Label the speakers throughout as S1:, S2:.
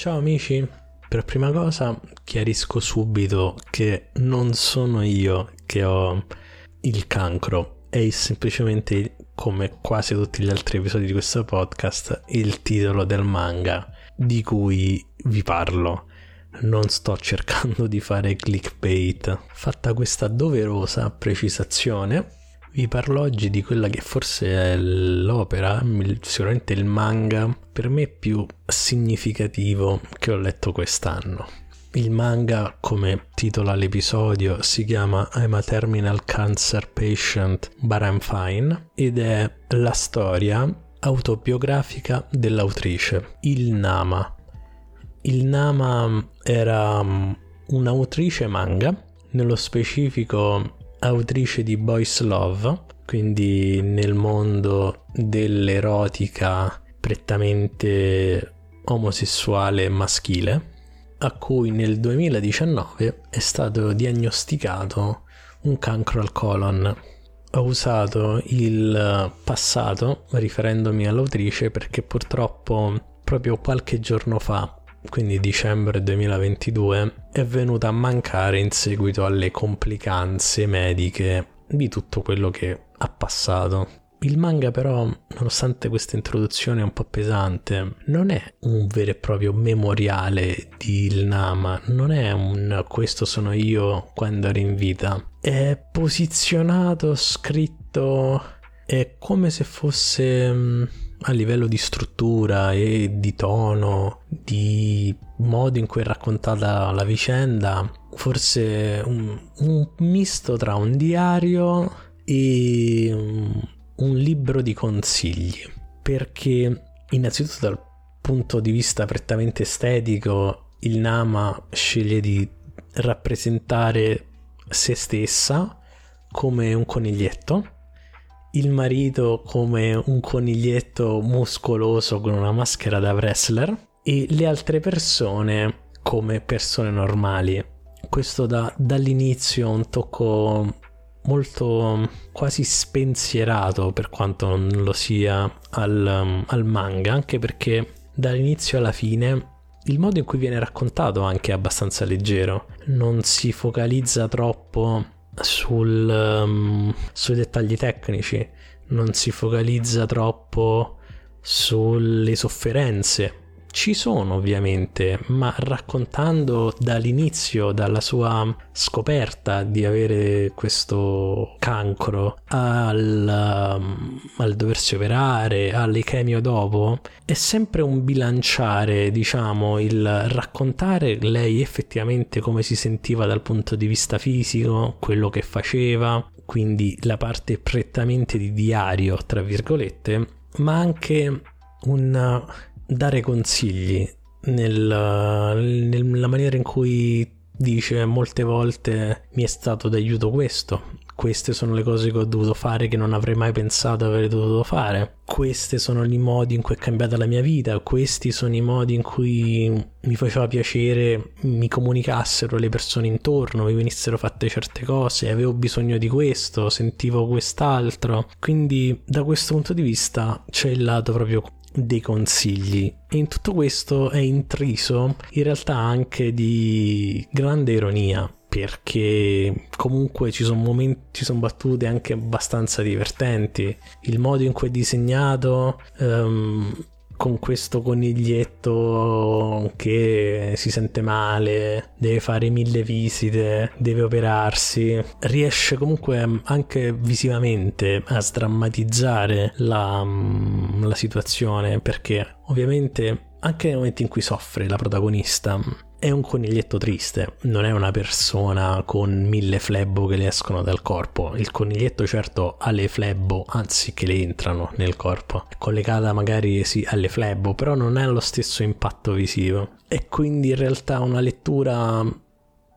S1: Ciao amici, per prima cosa chiarisco subito che non sono io che ho il cancro, è semplicemente, come quasi tutti gli altri episodi di questo podcast, il titolo del manga di cui vi parlo. Non sto cercando di fare clickbait. Fatta questa doverosa precisazione, vi parlo oggi di quella che forse è l'opera, sicuramente il manga per me più significativo che ho letto quest'anno. Il manga, come titola l'episodio, si chiama I'm a Terminal Cancer Patient but I'm Fine ed è la storia autobiografica dell'autrice, il Nama. Il Nama era mm, un'autrice manga, nello specifico autrice di Boys Love, quindi nel mondo dell'erotica prettamente omosessuale maschile, a cui nel 2019 è stato diagnosticato un cancro al colon. Ho usato il passato riferendomi all'autrice perché purtroppo proprio qualche giorno fa quindi dicembre 2022, è venuta a mancare in seguito alle complicanze mediche di tutto quello che ha passato. Il manga però, nonostante questa introduzione un po' pesante, non è un vero e proprio memoriale di Il Nama, non è un questo sono io quando ero in vita. È posizionato, scritto, è come se fosse mm, a livello di struttura e di tono, di modo in cui è raccontata la vicenda, forse un, un misto tra un diario e un, un libro di consigli. Perché innanzitutto dal punto di vista prettamente estetico, il Nama sceglie di rappresentare se stessa come un coniglietto il marito come un coniglietto muscoloso con una maschera da wrestler e le altre persone come persone normali. Questo dà dall'inizio un tocco molto quasi spensierato per quanto non lo sia al, al manga, anche perché dall'inizio alla fine il modo in cui viene raccontato anche è abbastanza leggero, non si focalizza troppo sul, um, sui dettagli tecnici, non si focalizza troppo sulle sofferenze ci sono ovviamente, ma raccontando dall'inizio, dalla sua scoperta di avere questo cancro al, um, al doversi operare, all'ichemio dopo, è sempre un bilanciare, diciamo, il raccontare lei effettivamente come si sentiva dal punto di vista fisico, quello che faceva, quindi la parte prettamente di diario, tra virgolette, ma anche un dare consigli nel, nella maniera in cui dice molte volte mi è stato d'aiuto questo. Queste sono le cose che ho dovuto fare che non avrei mai pensato avrei dovuto fare. Questi sono i modi in cui è cambiata la mia vita. Questi sono i modi in cui mi faceva piacere mi comunicassero le persone intorno, mi venissero fatte certe cose. Avevo bisogno di questo, sentivo quest'altro. Quindi, da questo punto di vista, c'è il lato proprio dei consigli in tutto questo è intriso in realtà anche di grande ironia perché comunque ci sono momenti, ci sono battute anche abbastanza divertenti. Il modo in cui è disegnato um, con questo coniglietto che si sente male, deve fare mille visite, deve operarsi, riesce comunque anche visivamente a sdrammatizzare la, mm, la situazione perché ovviamente anche nei momenti in cui soffre la protagonista è un coniglietto triste, non è una persona con mille flebbo che le escono dal corpo. Il coniglietto certo ha le flebbo, anzi che le entrano nel corpo. È collegata magari sì alle flebbo, però non ha lo stesso impatto visivo. E quindi in realtà una lettura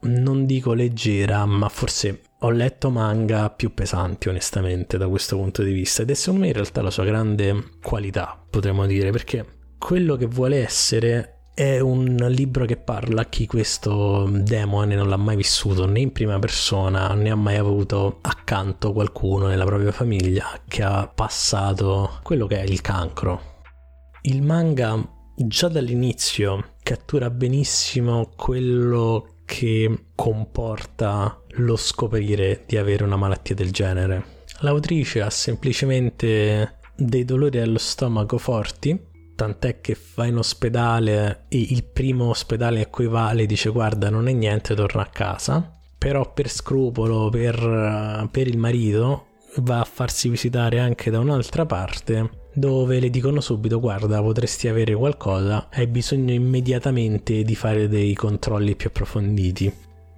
S1: non dico leggera, ma forse ho letto manga più pesanti onestamente da questo punto di vista ed è secondo me in realtà la sua grande qualità, potremmo dire, perché quello che vuole essere è un libro che parla a chi questo demone non l'ha mai vissuto né in prima persona né ha mai avuto accanto qualcuno nella propria famiglia che ha passato quello che è il cancro. Il manga già dall'inizio cattura benissimo quello che comporta lo scoprire di avere una malattia del genere. L'autrice ha semplicemente dei dolori allo stomaco forti, tant'è che va in ospedale e il primo ospedale a cui va le dice guarda non è niente, torna a casa. Però per scrupolo, per, per il marito, va a farsi visitare anche da un'altra parte dove le dicono subito guarda potresti avere qualcosa, hai bisogno immediatamente di fare dei controlli più approfonditi.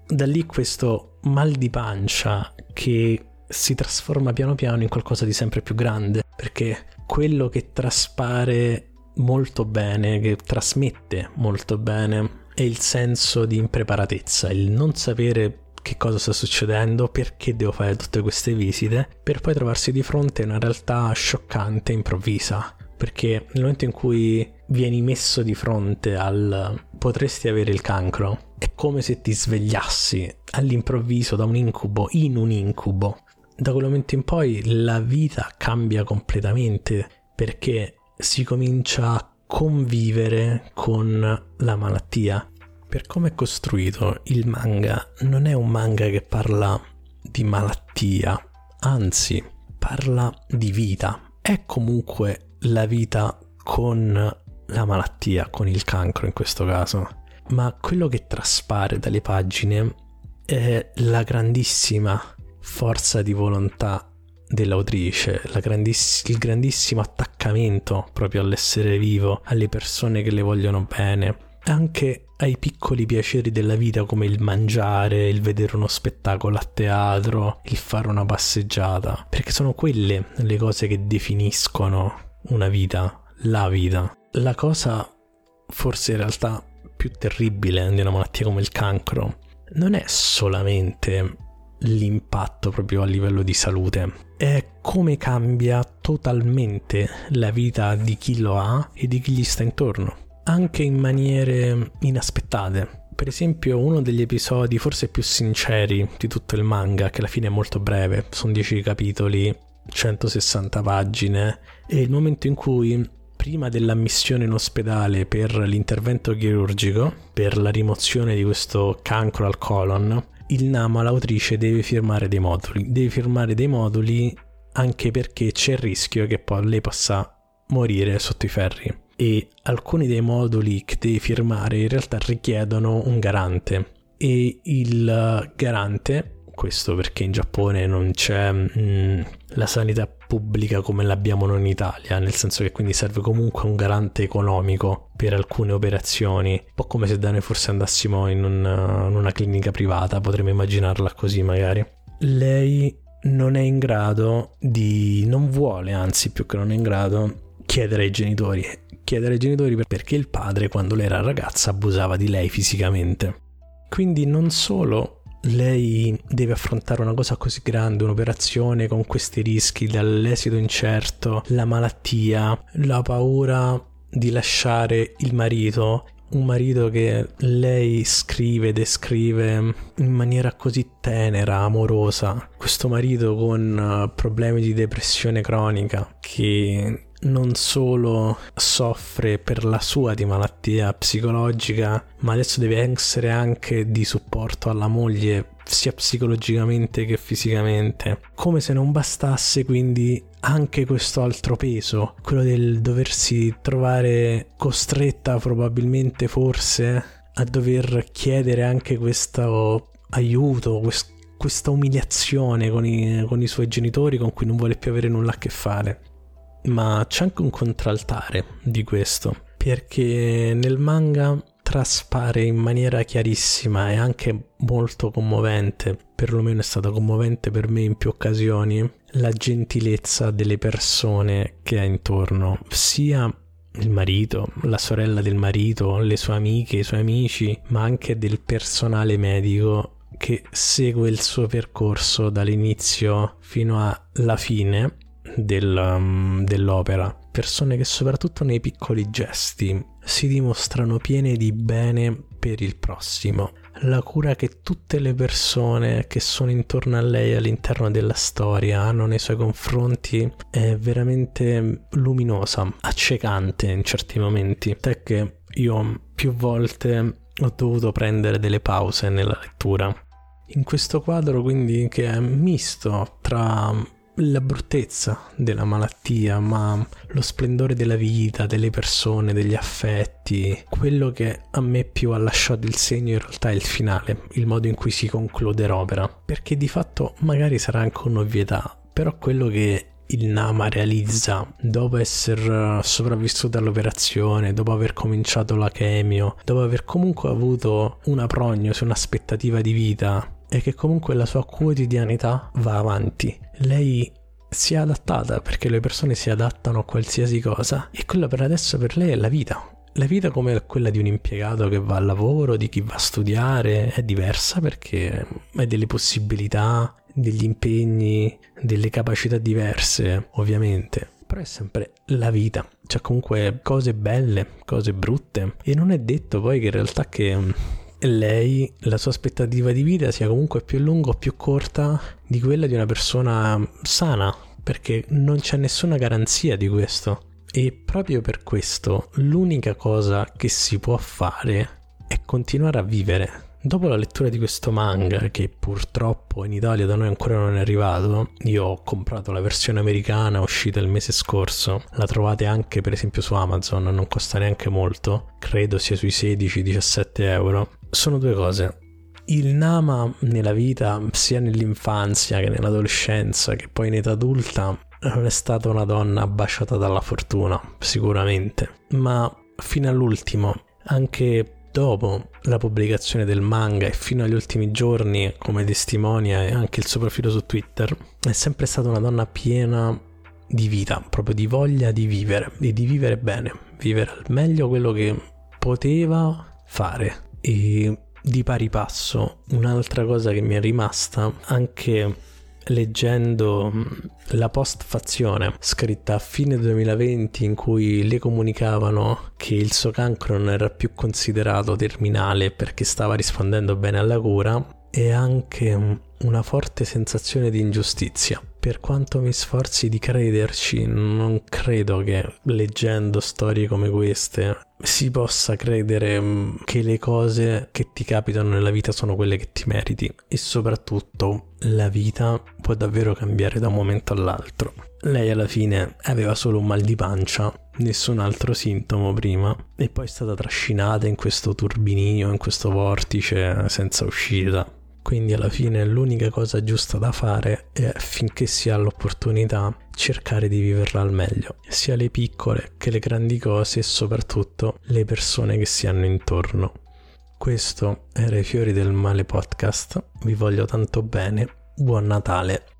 S1: Da lì questo mal di pancia che si trasforma piano piano in qualcosa di sempre più grande, perché quello che traspare molto bene, che trasmette molto bene, è il senso di impreparatezza, il non sapere che cosa sta succedendo, perché devo fare tutte queste visite, per poi trovarsi di fronte a una realtà scioccante, improvvisa. Perché nel momento in cui vieni messo di fronte al potresti avere il cancro, è come se ti svegliassi all'improvviso da un incubo in un incubo da quel momento in poi la vita cambia completamente perché si comincia a convivere con la malattia. Per come è costruito, il manga non è un manga che parla di malattia, anzi parla di vita. È comunque la vita con la malattia, con il cancro in questo caso. Ma quello che traspare dalle pagine è la grandissima forza di volontà dell'autrice, grandiss- il grandissimo attaccamento proprio all'essere vivo, alle persone che le vogliono bene, anche ai piccoli piaceri della vita come il mangiare, il vedere uno spettacolo a teatro, il fare una passeggiata, perché sono quelle le cose che definiscono una vita, la vita. La cosa forse in realtà più terribile di una malattia come il cancro non è solamente l'impatto proprio a livello di salute. È come cambia totalmente la vita di chi lo ha e di chi gli sta intorno, anche in maniere inaspettate. Per esempio, uno degli episodi forse più sinceri di tutto il manga, che alla fine è molto breve, sono 10 capitoli, 160 pagine, è il momento in cui prima dell'ammissione in ospedale per l'intervento chirurgico, per la rimozione di questo cancro al colon, il Nama, l'autrice, deve firmare dei moduli. Deve firmare dei moduli anche perché c'è il rischio che poi lei possa morire sotto i ferri. E alcuni dei moduli che deve firmare in realtà richiedono un garante. E il garante questo perché in Giappone non c'è mh, mm, la sanità pubblica come l'abbiamo noi in Italia, nel senso che quindi serve comunque un garante economico per alcune operazioni, un po' come se da noi forse andassimo in, un, in una clinica privata, potremmo immaginarla così magari. Lei non è in grado di, non vuole anzi più che non è in grado, chiedere ai genitori, chiedere ai genitori perché il padre quando lei era ragazza abusava di lei fisicamente. Quindi non solo lei deve affrontare una cosa così grande, un'operazione con questi rischi, dall'esito incerto, la malattia, la paura di lasciare il marito, un marito che lei scrive, descrive in maniera così tenera, amorosa, questo marito con eh, problemi di depressione cronica che non solo soffre per la sua di malattia psicologica, ma adesso deve essere anche di supporto alla moglie sia psicologicamente che fisicamente. Come se non bastasse quindi anche questo altro peso, quello del doversi trovare costretta probabilmente forse a dover chiedere anche questo aiuto, quest- questa umiliazione con i, con i suoi genitori con cui non vuole più avere nulla a che fare ma c'è anche un contraltare di questo, perché nel manga traspare in maniera chiarissima e anche molto commovente, perlomeno è stata commovente per me in più occasioni, la gentilezza delle persone che ha intorno, sia il marito, la sorella del marito, le sue amiche, i suoi amici, ma anche del personale medico che segue il suo percorso dall'inizio fino alla fine del, um, dell'opera, persone che soprattutto nei piccoli gesti si dimostrano piene di bene per il prossimo. La cura che tutte le persone che sono intorno a lei all'interno della storia hanno nei suoi confronti è veramente luminosa, accecante in certi momenti. Tant'è che io più volte ho dovuto prendere delle pause nella lettura. In questo quadro quindi che è misto tra la bruttezza della malattia, ma lo splendore della vita, delle persone, degli affetti, quello che a me più ha lasciato il segno in realtà è il finale, il modo in cui si conclude l'opera, perché di fatto magari sarà anche un'ovvietà, però quello che il Nama realizza dopo essere sopravvissuto all'operazione, dopo aver cominciato la chemio, dopo aver comunque avuto una prognosi, un'aspettativa di vita è che comunque la sua quotidianità va avanti. Lei si è adattata perché le persone si adattano a qualsiasi cosa e quella per adesso per lei è la vita. La vita come quella di un impiegato che va al lavoro, di chi va a studiare, è diversa perché hai delle possibilità, degli impegni, delle capacità diverse, ovviamente. Però è sempre la vita, c'è comunque cose belle, cose brutte e non è detto poi che in realtà che lei, la sua aspettativa di vita sia comunque più lunga o più corta di quella di una persona sana, perché non c'è nessuna garanzia di questo. E proprio per questo l'unica cosa che si può fare è continuare a vivere. Dopo la lettura di questo manga, che purtroppo in Italia da noi ancora non è arrivato, io ho comprato la versione americana uscita il mese scorso, la trovate anche per esempio su Amazon, non costa neanche molto, credo sia sui 16-17 euro sono due cose. Il Nama nella vita, sia nell'infanzia che nell'adolescenza, che poi in età adulta, non è stata una donna baciata dalla fortuna, sicuramente. Ma fino all'ultimo, anche dopo la pubblicazione del manga e fino agli ultimi giorni, come testimonia anche il suo profilo su Twitter, è sempre stata una donna piena di vita, proprio di voglia di vivere e di vivere bene, vivere al meglio quello che poteva fare e di pari passo, un'altra cosa che mi è rimasta anche leggendo mm, la postfazione scritta a fine 2020 in cui le comunicavano che il suo cancro non era più considerato terminale perché stava rispondendo bene alla cura e anche una forte sensazione di ingiustizia. Per quanto mi sforzi di crederci, non credo che leggendo storie come queste si possa credere mm, che le cose che ti capitano nella vita sono quelle che ti meriti e soprattutto la vita può davvero cambiare da un momento all'altro. Lei alla fine aveva solo un mal di pancia, nessun altro sintomo prima e poi è stata trascinata in questo turbinio, in questo vortice senza uscita quindi alla fine l'unica cosa giusta da fare è finché si ha l'opportunità cercare di viverla al meglio, sia le piccole che le grandi cose e soprattutto le persone che si hanno intorno. Questo era i fiori del male podcast, vi voglio tanto bene, buon Natale.